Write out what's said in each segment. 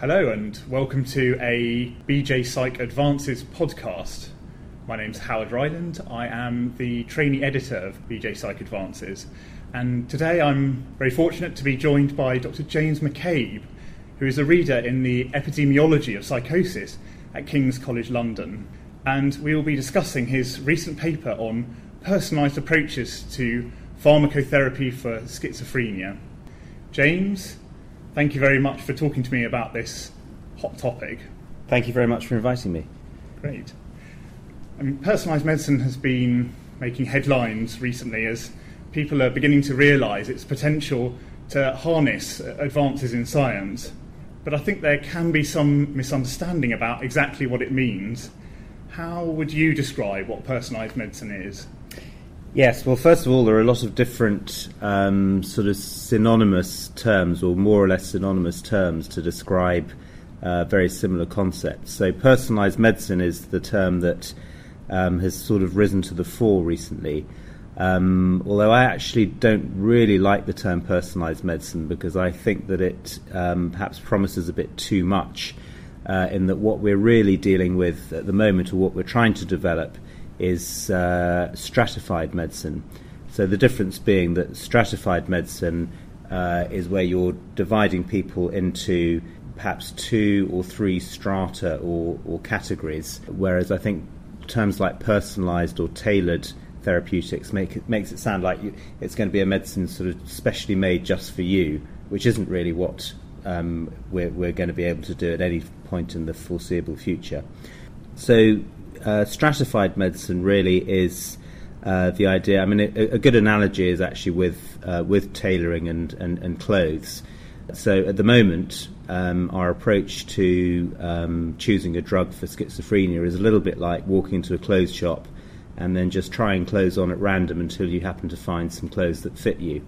Hello, and welcome to a BJ Psych Advances podcast. My name's Howard Ryland. I am the trainee editor of BJ Psych Advances, and today I'm very fortunate to be joined by Dr. James McCabe, who is a reader in the epidemiology of psychosis at King's College London. And we will be discussing his recent paper on personalised approaches to pharmacotherapy for schizophrenia. James, thank you very much for talking to me about this hot topic. Thank you very much for inviting me. Great. Um, I mean, personalised medicine has been making headlines recently as people are beginning to realise its potential to harness advances in science. But I think there can be some misunderstanding about exactly what it means. How would you describe what personalised medicine is? Yes, well, first of all, there are a lot of different um, sort of synonymous terms, or more or less synonymous terms, to describe uh, very similar concepts. So, personalised medicine is the term that um, has sort of risen to the fore recently. Um, although I actually don't really like the term personalised medicine because I think that it um, perhaps promises a bit too much, uh, in that what we're really dealing with at the moment, or what we're trying to develop, is uh, stratified medicine. So the difference being that stratified medicine uh, is where you're dividing people into perhaps two or three strata or, or categories, whereas I think terms like personalized or tailored therapeutics make it, makes it sound like you, it's going to be a medicine sort of specially made just for you, which isn't really what um, we're, we're going to be able to do at any point in the foreseeable future. So, uh, stratified medicine really is uh, the idea. I mean, a, a, good analogy is actually with uh, with tailoring and, and, and clothes. So at the moment, um, our approach to um, choosing a drug for schizophrenia is a little bit like walking into a clothes shop and then just trying clothes on at random until you happen to find some clothes that fit you.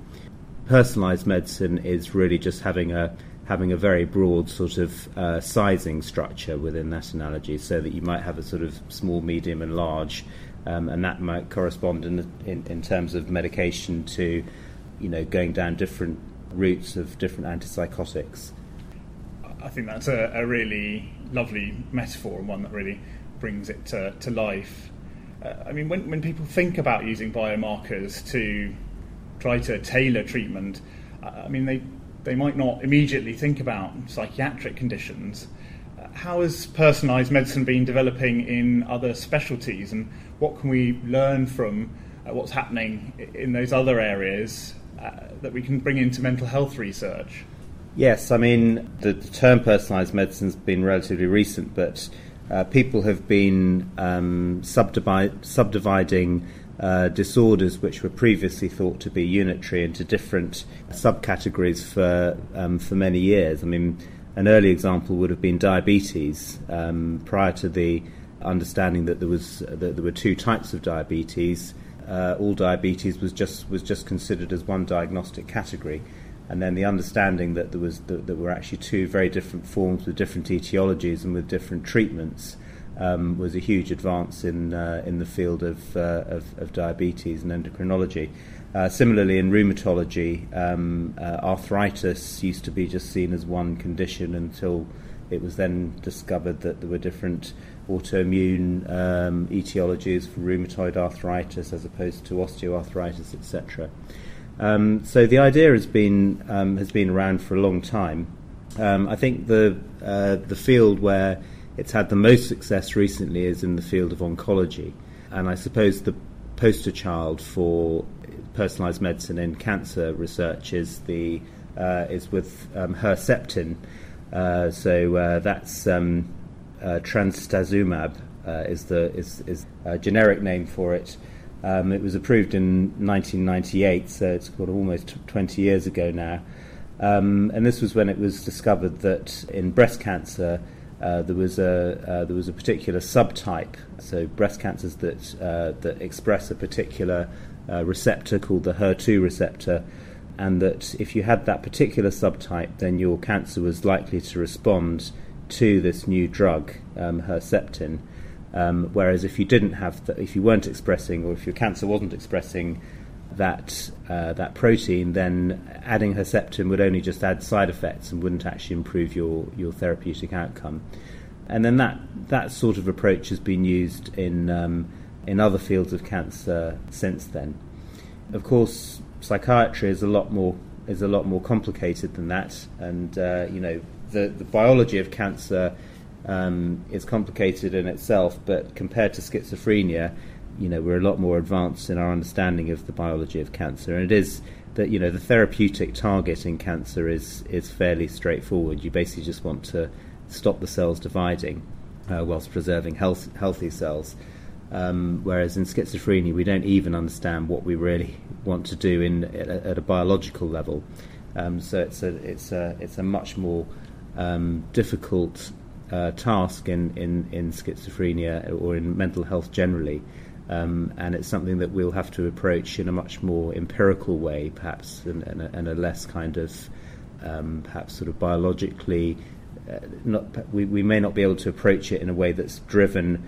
Personalised medicine is really just having a having a very broad sort of uh, sizing structure within that analogy, so that you might have a sort of small, medium, and large, um, and that might correspond in, in, in terms of medication to, you know, going down different routes of different antipsychotics. I think that's a, a really lovely metaphor and one that really brings it to, to life. Uh, I mean, when, when people think about using biomarkers to try to tailor treatment, I mean, they, they might not immediately think about psychiatric conditions. Uh, how has personalised medicine been developing in other specialties, and what can we learn from uh, what's happening in those other areas uh, that we can bring into mental health research? Yes, I mean, the, the term personalised medicine has been relatively recent, but uh, people have been um, subdivi- subdividing uh, disorders which were previously thought to be unitary into different subcategories for, um, for many years. I mean, an early example would have been diabetes. Um, prior to the understanding that there, was, that there were two types of diabetes, uh, all diabetes was just, was just considered as one diagnostic category and then the understanding that there was that there were actually two very different forms with different etiologies and with different treatments um, was a huge advance in uh, in the field of, uh, of, of diabetes and endocrinology. Uh, similarly, in rheumatology, um, uh, arthritis used to be just seen as one condition until it was then discovered that there were different autoimmune um, etiologies for rheumatoid arthritis as opposed to osteoarthritis, etc. Um, so the idea has been um, has been around for a long time. Um, I think the uh, the field where it's had the most success recently is in the field of oncology, and I suppose the poster child for personalised medicine in cancer research is the uh, is with um, Herceptin. Uh, so uh, that's um, uh, trastuzumab uh, is the is, is a generic name for it. Um, it was approved in 1998, so it's got almost 20 years ago now. Um, and this was when it was discovered that in breast cancer uh, there was a uh, there was a particular subtype. So breast cancers that uh, that express a particular uh, receptor called the HER2 receptor, and that if you had that particular subtype, then your cancer was likely to respond to this new drug, um, Herceptin. Um, whereas if you didn't have, if you weren't expressing, or if your cancer wasn't expressing that uh, that protein, then adding Herceptin would only just add side effects and wouldn't actually improve your, your therapeutic outcome. And then that that sort of approach has been used in um, in other fields of cancer since then. Of course, psychiatry is a lot more is a lot more complicated than that, and uh, you know the the biology of cancer um, is complicated in itself, but compared to schizophrenia, you know we're a lot more advanced in our understanding of the biology of cancer, and it is that you know the therapeutic target in cancer is is fairly straightforward. You basically just want to stop the cells dividing uh, whilst preserving health, healthy cells. Um, whereas in schizophrenia, we don't even understand what we really want to do in, at, a, at a biological level. Um, so it's a, it's, a, it's a much more um, difficult uh, task in, in, in schizophrenia or in mental health generally. Um, and it's something that we'll have to approach in a much more empirical way, perhaps, and, and, a, and a, less kind of um, perhaps sort of biologically. Uh, not, we, we may not be able to approach it in a way that's driven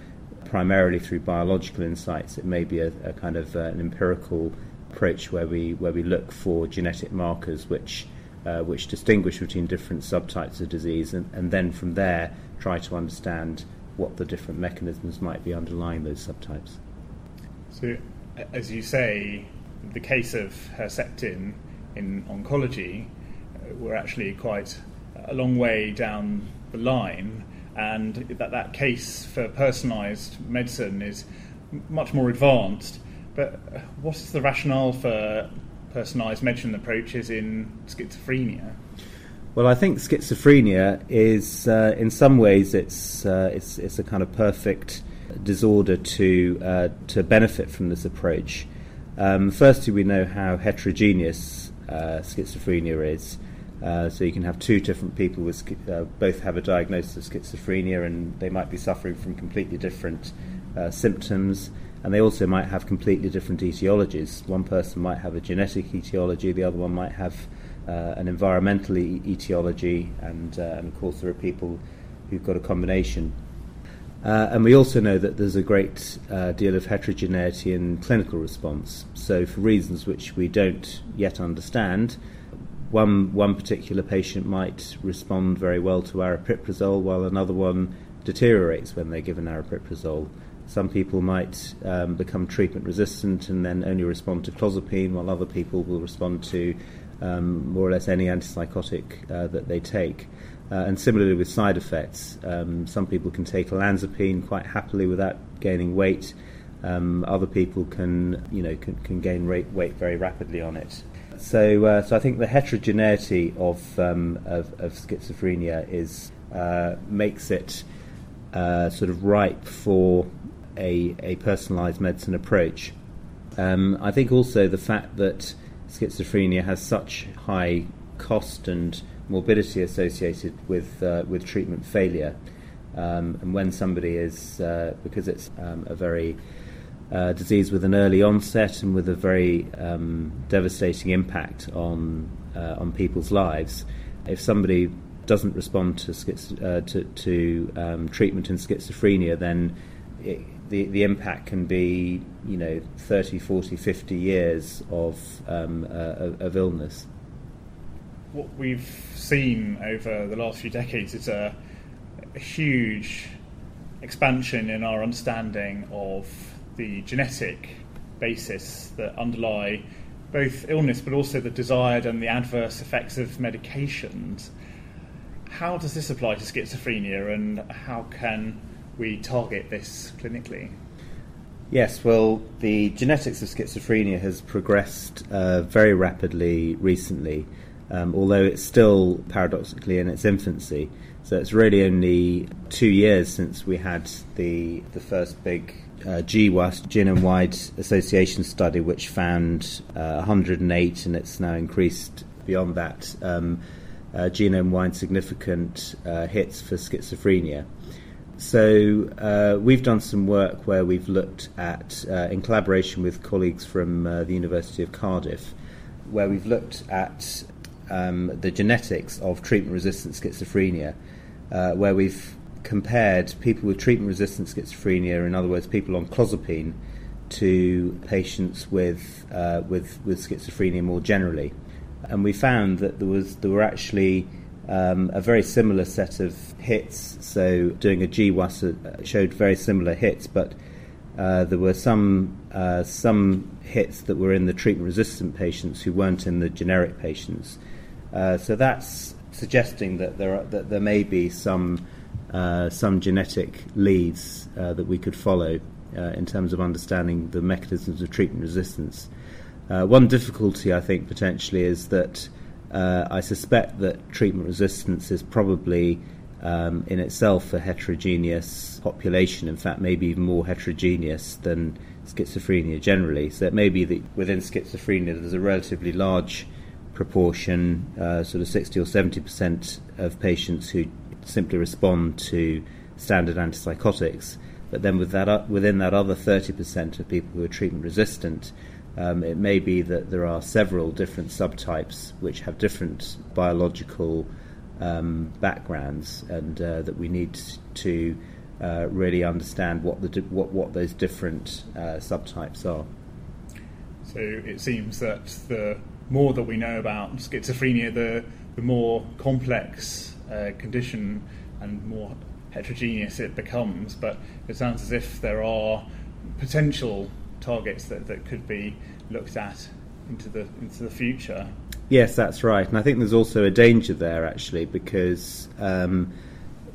primarily through biological insights. It may be a, a kind of uh, an empirical approach where we where we look for genetic markers which uh, which distinguish between different subtypes of disease, and, and then from there try to understand what the different mechanisms might be underlying those subtypes. So, as you say, the case of Herceptin in oncology, uh, we're actually quite a long way down the line and that that case for personalised medicine is much more advanced. But uh, what is the rationale for personalised medicine approaches in schizophrenia? Well, I think schizophrenia is, uh, in some ways, it's, uh, it's it's a kind of perfect disorder to uh, to benefit from this approach. Um, firstly, we know how heterogeneous uh, schizophrenia is. Uh, so you can have two different people with uh, both have a diagnosis of schizophrenia, and they might be suffering from completely different uh, symptoms, and they also might have completely different etiologies. One person might have a genetic etiology, the other one might have uh, an environmental etiology, and, and of course there are people who've got a combination. Uh, and we also know that there's a great deal of heterogeneity in clinical response. So, for reasons which we don't yet understand, one one particular patient might respond very well to aripiprazole, while another one deteriorates when they're given aripiprazole. Some people might um, become treatment resistant and then only respond to clozapine, while other people will respond to um, more or less any antipsychotic uh, that they take. Uh, and similarly with side effects, um, some people can take olanzapine quite happily without gaining weight. Um, other people can, you know, can, can gain weight very rapidly on it. So, uh, so I think the heterogeneity of um, of, of, schizophrenia is uh, makes it uh, sort of ripe for a a personalised medicine approach. Um, I think also the fact that schizophrenia has such high cost and morbidity associated with uh, with treatment failure, um, and when somebody is uh, because it's um, a very uh, disease with an early onset and with a very um, devastating impact on uh, on people's lives. If somebody doesn't respond to schiz- uh, to, to um, treatment in schizophrenia, then it, the the impact can be you know 30, 40, 50 years of um, uh, of illness. What we've seen over the last few decades is a, a huge expansion in our understanding of the genetic basis that underlie both illness but also the desired and the adverse effects of medications. How does this apply to schizophrenia and how can we target this clinically? Yes, well, the genetics of schizophrenia has progressed uh, very rapidly recently, um, although it's still paradoxically in its infancy. So it's really only two years since we had the the first big uh, GWAS, Genome Wide Association study, which found uh, 108, and it's now increased beyond that, um, uh, genome wide significant uh, hits for schizophrenia. So uh, we've done some work where we've looked at, uh, in collaboration with colleagues from the University of Cardiff, where we've looked at um, the genetics of treatment resistant schizophrenia, where we've compared people with treatment resistant schizophrenia, in other words, people on clozapine, to patients with, uh, with, with schizophrenia more generally. And we found that there, was, there were actually um, a very similar set of hits. So, doing a GWAS uh, showed very similar hits, but uh, there were some, uh, some hits that were in the treatment resistant patients who weren't in the generic patients. Uh, so, that's suggesting that there, are, that there may be some, uh, some genetic leads uh, that we could follow in terms of understanding the mechanisms of treatment resistance. one difficulty, I think, potentially is that. Uh, I suspect that treatment resistance is probably um, in itself a heterogeneous population, in fact, maybe even more heterogeneous than schizophrenia generally. So it may be that within schizophrenia there's a relatively large proportion, uh, sort of 60 or 70% of patients who simply respond to standard antipsychotics. But then with that, uh, within that other 30% of people who are treatment resistant, um, it may be that there are several different subtypes which have different biological um, backgrounds, and uh, that we need to uh, really understand what the what what those different uh, subtypes are. So it seems that the more that we know about schizophrenia, the the more complex uh, condition and more heterogeneous it becomes. But it sounds as if there are potential targets that, that could be looked at into the into the future. Yes, that's right, and I think there's also a danger there actually because. Um,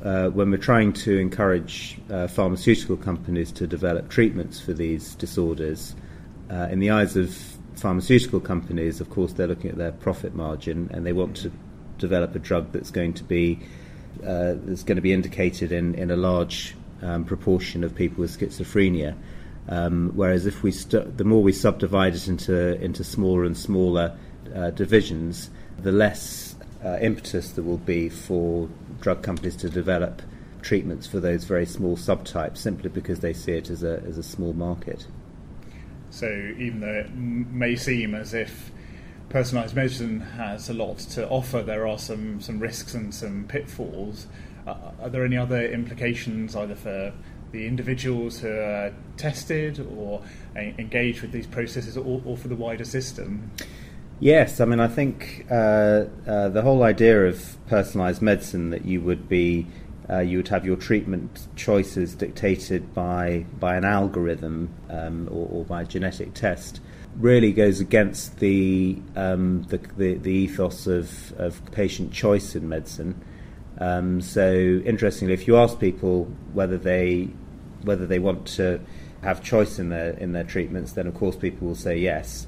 uh, when we're trying to encourage uh, pharmaceutical companies to develop treatments for these disorders, uh, in the eyes of pharmaceutical companies, of course, they're looking at their profit margin and they want to develop a drug that's going to be uh, that's going to be indicated in, in a large um, proportion of people with schizophrenia. Um, whereas if we st- the more we subdivide it into into smaller and smaller uh, divisions, the less uh, impetus there will be for drug companies to develop treatments for those very small subtypes, simply because they see it as a as a small market. So even though it may seem as if personalised medicine has a lot to offer, there are some some risks and some pitfalls. Uh, are there any other implications either for the individuals who are tested or engaged with these processes or, or for the wider system? Yes, I mean, I think uh, uh, the whole idea of personalised medicine that you would be uh, you would have your treatment choices dictated by by an algorithm um, or, or, by a genetic test really goes against the um, the, the, the, ethos of, of patient choice in medicine. Um, so interestingly, if you ask people whether they whether they want to have choice in their in their treatments, then of course people will say yes.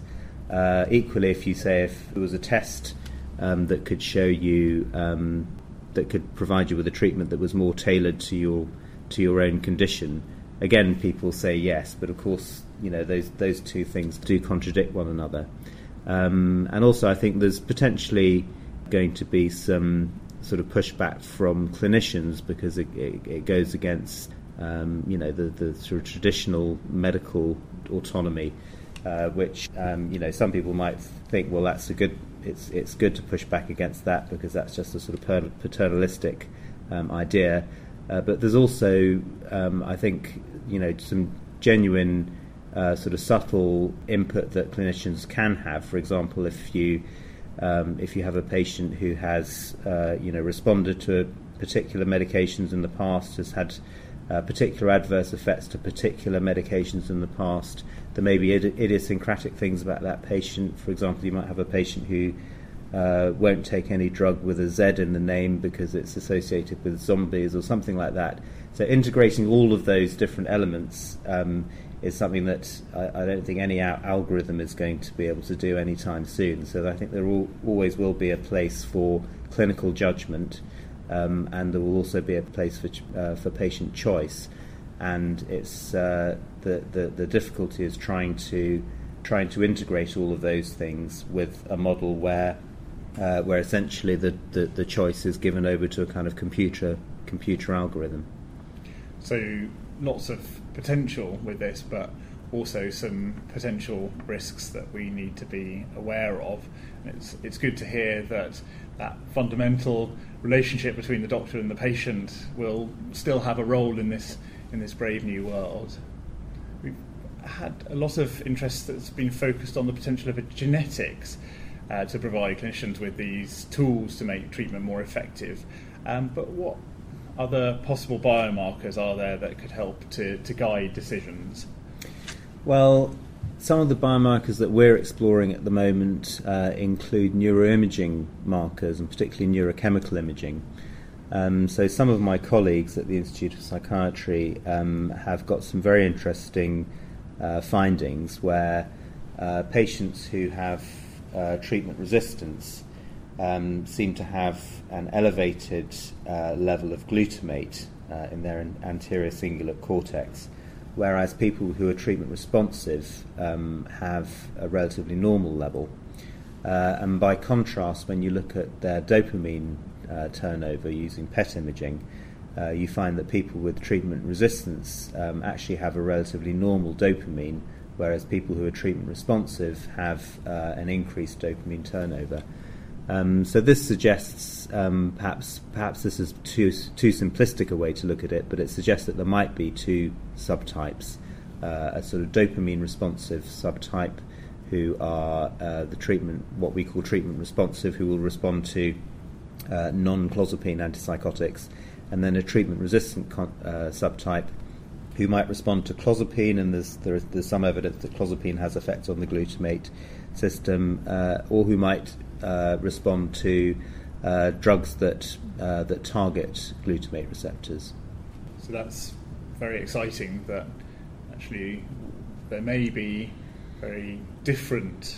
Uh, equally, if you say if there was a test um, that could show you um, that could provide you with a treatment that was more tailored to your to your own condition, again people say yes. But of course, you know those those two things do contradict one another. Um, and also, I think there's potentially going to be some sort of pushback from clinicians because it, it, it goes against um, you know the, the sort of traditional medical autonomy, uh, which um, you know some people might think, well, that's a good. It's it's good to push back against that because that's just a sort of paternalistic um, idea. Uh, but there's also, um, I think, you know, some genuine uh, sort of subtle input that clinicians can have. For example, if you um, if you have a patient who has, uh, you know, responded to particular medications in the past, has had uh, particular adverse effects to particular medications in the past, there may be id- idiosyncratic things about that patient. For example, you might have a patient who uh, won't take any drug with a Z in the name because it's associated with zombies or something like that. So, integrating all of those different elements um, is something that I, I don't think any al- algorithm is going to be able to do anytime soon. So I think there always will be a place for clinical judgment, um, and there will also be a place for uh, for patient choice. And it's uh, the, the the difficulty is trying to trying to integrate all of those things with a model where uh, where essentially the, the, the choice is given over to a kind of computer computer algorithm. So lots of potential with this, but also some potential risks that we need to be aware of. And it's it's good to hear that that fundamental relationship between the doctor and the patient will still have a role in this in this brave new world. We've had a lot of interest that's been focused on the potential of genetics uh, to provide clinicians with these tools to make treatment more effective. Um, but what other possible biomarkers are there that could help to, to guide decisions? Well, some of the biomarkers that we're exploring at the moment uh, include neuroimaging markers and particularly neurochemical imaging. Um, so, some of my colleagues at the Institute of Psychiatry um, have got some very interesting uh, findings where uh, patients who have uh, treatment resistance um, seem to have an elevated uh, level of glutamate uh, in their anterior cingulate cortex, whereas people who are treatment responsive um, have a relatively normal level. Uh, and by contrast, when you look at their dopamine uh, turnover using PET imaging, uh, you find that people with treatment resistance um, actually have a relatively normal dopamine, whereas people who are treatment responsive have uh, an increased dopamine turnover. Um, so this suggests um, perhaps perhaps this is too too simplistic a way to look at it, but it suggests that there might be two subtypes: uh, a sort of dopamine responsive subtype, who are uh, the treatment what we call treatment responsive, who will respond to uh, non-clozapine antipsychotics, and then a treatment resistant con- uh, subtype who might respond to clozapine, and there's, there's, there's, some evidence that clozapine has effects on the glutamate system, uh, or who might uh, respond to uh, drugs that uh, that target glutamate receptors. So that's very exciting. That actually there may be very different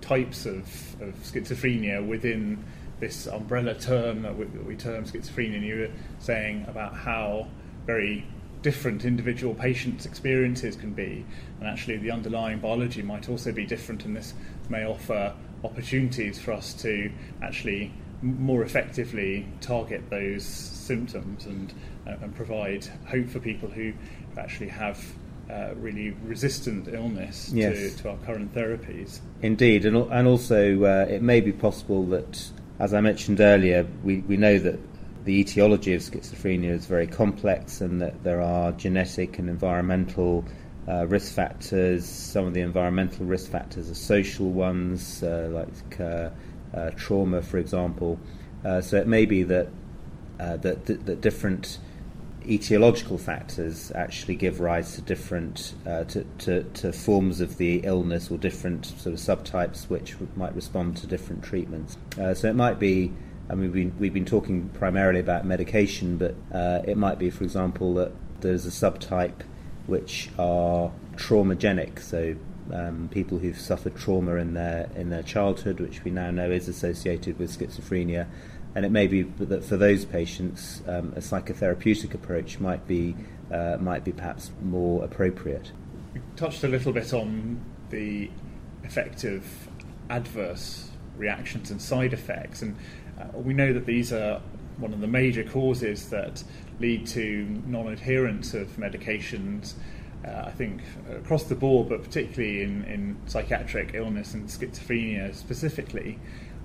types of, of schizophrenia within this umbrella term that we, term schizophrenia. And you were saying about how very different individual patients' experiences can be, and actually the underlying biology might also be different, and this may offer opportunities for us to actually more effectively target those symptoms and, uh, and provide hope for people who actually have uh, really resistant illness yes. to, to, our current therapies. Indeed, and, and also uh, it may be possible that, as I mentioned earlier, we, we know that the etiology of schizophrenia is very complex and that there are genetic and environmental uh, risk factors. Some of the environmental risk factors are social ones, uh, like uh, uh trauma, for example. Uh, so it may be that, uh, that, that different etiological factors actually give rise to different to, to, to, forms of the illness or different sort of subtypes which might respond to different treatments. so it might be I mean, we've been, we've been talking primarily about medication, but it might be, for example, that there's a subtype which are traumagenic, so um, people who've suffered trauma in their in their childhood, which we now know is associated with schizophrenia, and it may be that for those patients, um, a psychotherapeutic approach might be uh, might be perhaps more appropriate. We touched a little bit on the effect of adverse reactions and side effects, and uh, we know that these are one of the major causes that lead to non adherence of medications. Uh, I think across the board, but particularly in, in psychiatric illness and schizophrenia specifically.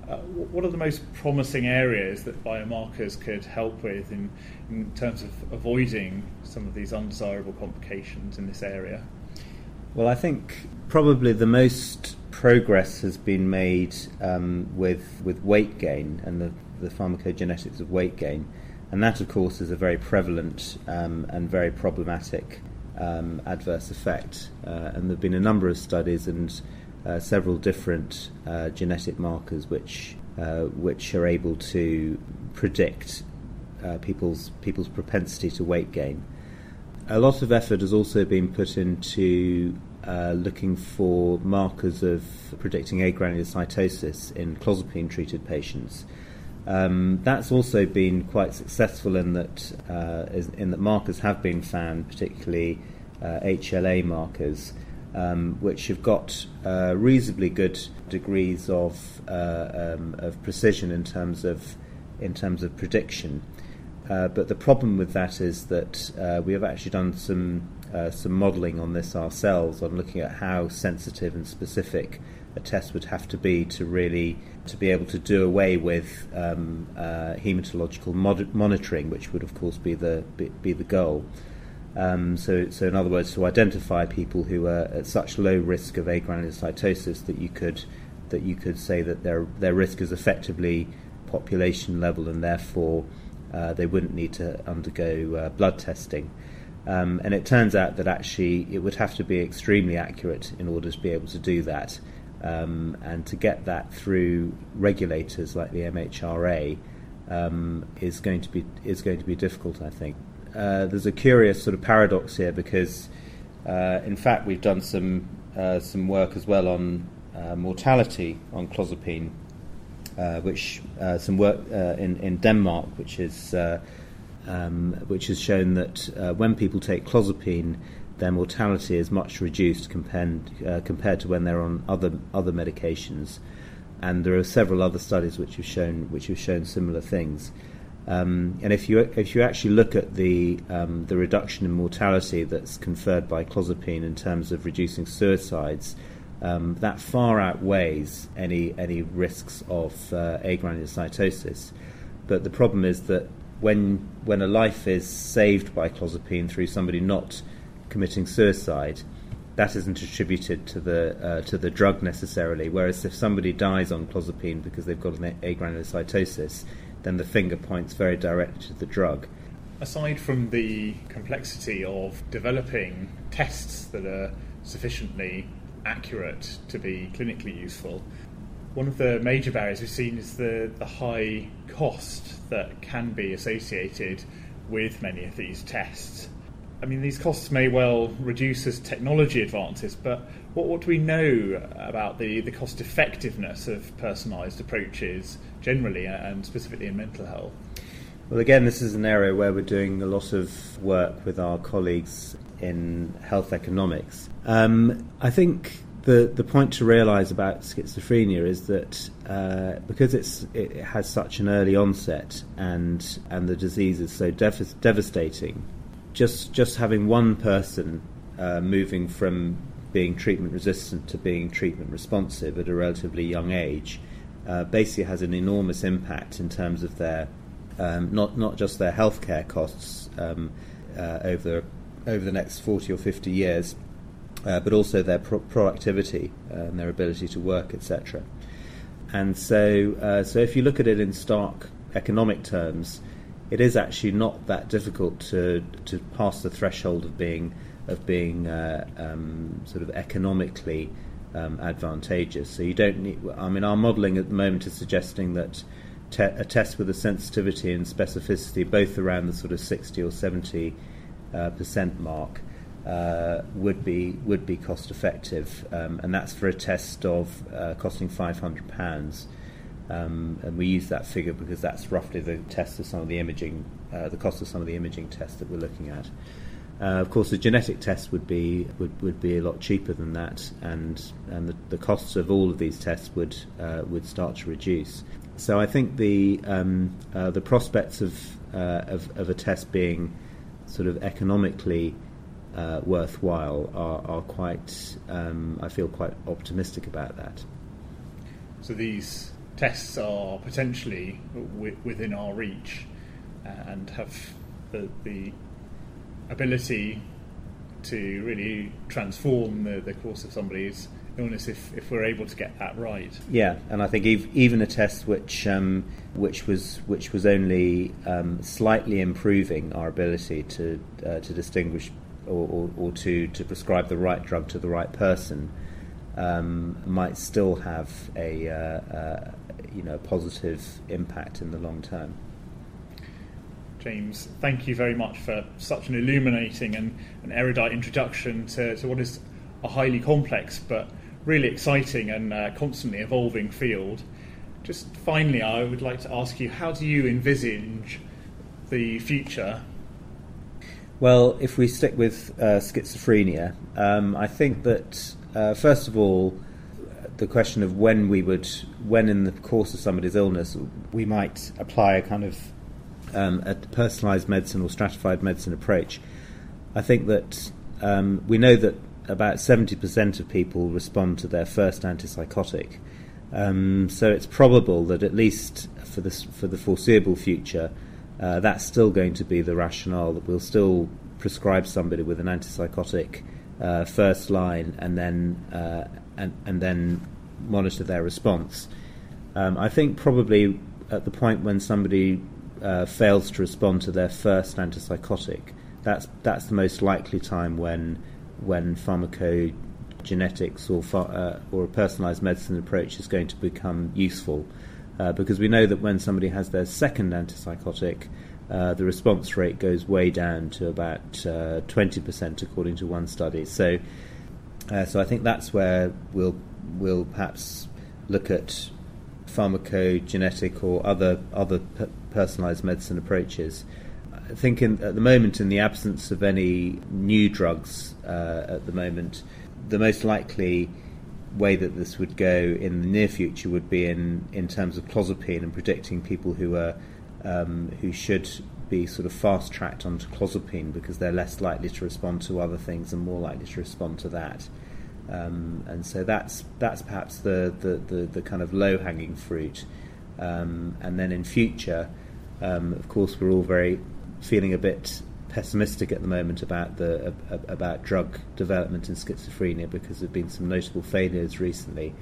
Uh, what are the most promising areas that biomarkers could help with in, in terms of avoiding some of these undesirable complications in this area? Well, I think probably the most progress has been made um, with with weight gain and the, the pharmacogenetics of weight gain, and that, of course, is a very prevalent um, and very problematic um, adverse effect. Uh, and there have been a number of studies and uh, several different uh, genetic markers which uh, which are able to predict uh, people's people's propensity to weight gain. A lot of effort has also been put into uh, looking for markers of predicting agranulocytosis in clozapine treated patients. Um, that's also been quite successful in that, uh, in that markers have been found, particularly uh, HLA markers, um, which have got uh, reasonably good degrees of, uh, um, of precision in terms of, in terms of prediction. Uh, but the problem with that is that uh, we have actually done some some modelling on this ourselves, on looking at how sensitive and specific a test would have to be to really to be able to do away with um, uh, hematological mod- monitoring, which would of course be the be, be the goal. Um, so, so in other words, to identify people who are at such low risk of agranulocytosis that you could that you could say that their their risk is effectively population level, and therefore uh, they wouldn't need to undergo uh, blood testing. Um, and it turns out that actually it would have to be extremely accurate in order to be able to do that. Um, and to get that through regulators like the MHRA um, is going to be is going to be difficult, I think. Uh, there's a curious sort of paradox here because, uh, in fact, we've done some uh, some work as well on uh, mortality on clozapine, uh, which uh, some work in in Denmark, which is um, which has shown that when people take clozapine, their mortality is much reduced compared compared to when they're on other other medications, and there are several other studies which have shown which have shown similar things. Um, and if you if you actually look at the um, the reduction in mortality that's conferred by clozapine in terms of reducing suicides, um, that far outweighs any any risks of uh, agranulocytosis. But the problem is that when when a life is saved by clozapine through somebody not committing suicide, that isn't attributed to the uh, to the drug necessarily. Whereas if somebody dies on clozapine because they've got an agranulocytosis, then the finger points very directly to the drug. Aside from the complexity of developing tests that are sufficiently accurate to be clinically useful, one of the major barriers we've seen is the, the high cost that can be associated with many of these tests. I mean, these costs may well reduce as technology advances, but what, what do we know about the, the cost effectiveness of personalised approaches generally and specifically in mental health? Well, again, this is an area where we're doing a lot of work with our colleagues in health economics. Um, I think the, the point to realise about schizophrenia is that uh, because it's, it has such an early onset and, and the disease is so dev- devastating, just, just having one person uh, moving from being treatment resistant to being treatment responsive at a relatively young age uh, basically has an enormous impact in terms of their um, not not just their healthcare costs um, uh, over over the next 40 or 50 years, uh, but also their pro- productivity and their ability to work, etc. And so, uh, so if you look at it in stark economic terms, it is actually not that difficult to to pass the threshold of being of being uh, um, sort of economically um, advantageous. So you don't need. I mean, our modelling at the moment is suggesting that te- a test with a sensitivity and specificity both around the sort of 60 or 70 uh, percent mark uh, would be would be cost effective, um, and that's for a test of uh, costing 500 pounds. Um, and we use that figure because that's roughly the test of some of the imaging, uh, the cost of some of the imaging tests that we're looking at. Uh, of course, the genetic test would be would, would be a lot cheaper than that, and and the, the costs of all of these tests would uh, would start to reduce. So I think the um, uh, the prospects of, uh, of, of a test being sort of economically uh, worthwhile are, are quite um, I feel quite optimistic about that. So these tests are potentially w- within our reach and have the, the ability to really transform the, the course of somebody's illness if, if we're able to get that right. Yeah, and I think even a test which um, which was which was only um, slightly improving our ability to uh, to distinguish or, or, or, to, to prescribe the right drug to the right person um, might still have a uh, uh, you know positive impact in the long term. James, thank you very much for such an illuminating and an erudite introduction to, to what is a highly complex but really exciting and uh, constantly evolving field. Just finally, I would like to ask you how do you envisage the future? Well, if we stick with uh, schizophrenia, um, I think that uh, first of all, the question of when we would, when in the course of somebody's illness, we might apply a kind of um, a personalised medicine or stratified medicine approach, I think that um, we know that about 70% of people respond to their first antipsychotic. Um, so it's probable that at least for the, for the foreseeable future, uh, that's still going to be the rationale that we'll still prescribe somebody with an antipsychotic uh, first line and then uh, and, and then monitor their response. Um, I think probably at the point when somebody uh, fails to respond to their first antipsychotic, that's that's the most likely time when when pharmacogenetics or uh, or a personalised medicine approach is going to become useful, uh, because we know that when somebody has their second antipsychotic, uh, the response rate goes way down to about uh, twenty percent, according to one study. So, uh, so I think that's where we'll we'll perhaps look at pharmacogenetic or other other personalised medicine approaches. I think in, at the moment, in the absence of any new drugs uh, at the moment, the most likely way that this would go in the near future would be in, in terms of clozapine and predicting people who are um, who should be sort of fast tracked onto clozapine because they're less likely to respond to other things and more likely to respond to that. Um, and so that's that's perhaps the, the, the, the kind of low hanging fruit. Um, and then in future, um, of course, we're all very feeling a bit pessimistic at the moment about the about drug development in schizophrenia because there have been some notable failures recently.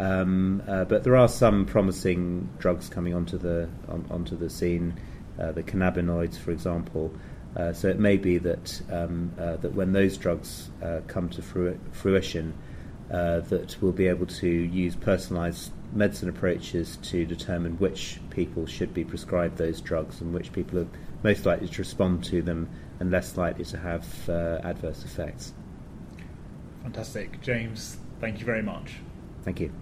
Um, uh, but there are some promising drugs coming onto the on, onto the scene, uh, the cannabinoids, for example. Uh, so it may be that um, uh, that when those drugs uh, come to fruition, that we'll be able to use personalised medicine approaches to determine which people should be prescribed those drugs and which people are most likely to respond to them and less likely to have uh, adverse effects. Fantastic. James, thank you very much. Thank you.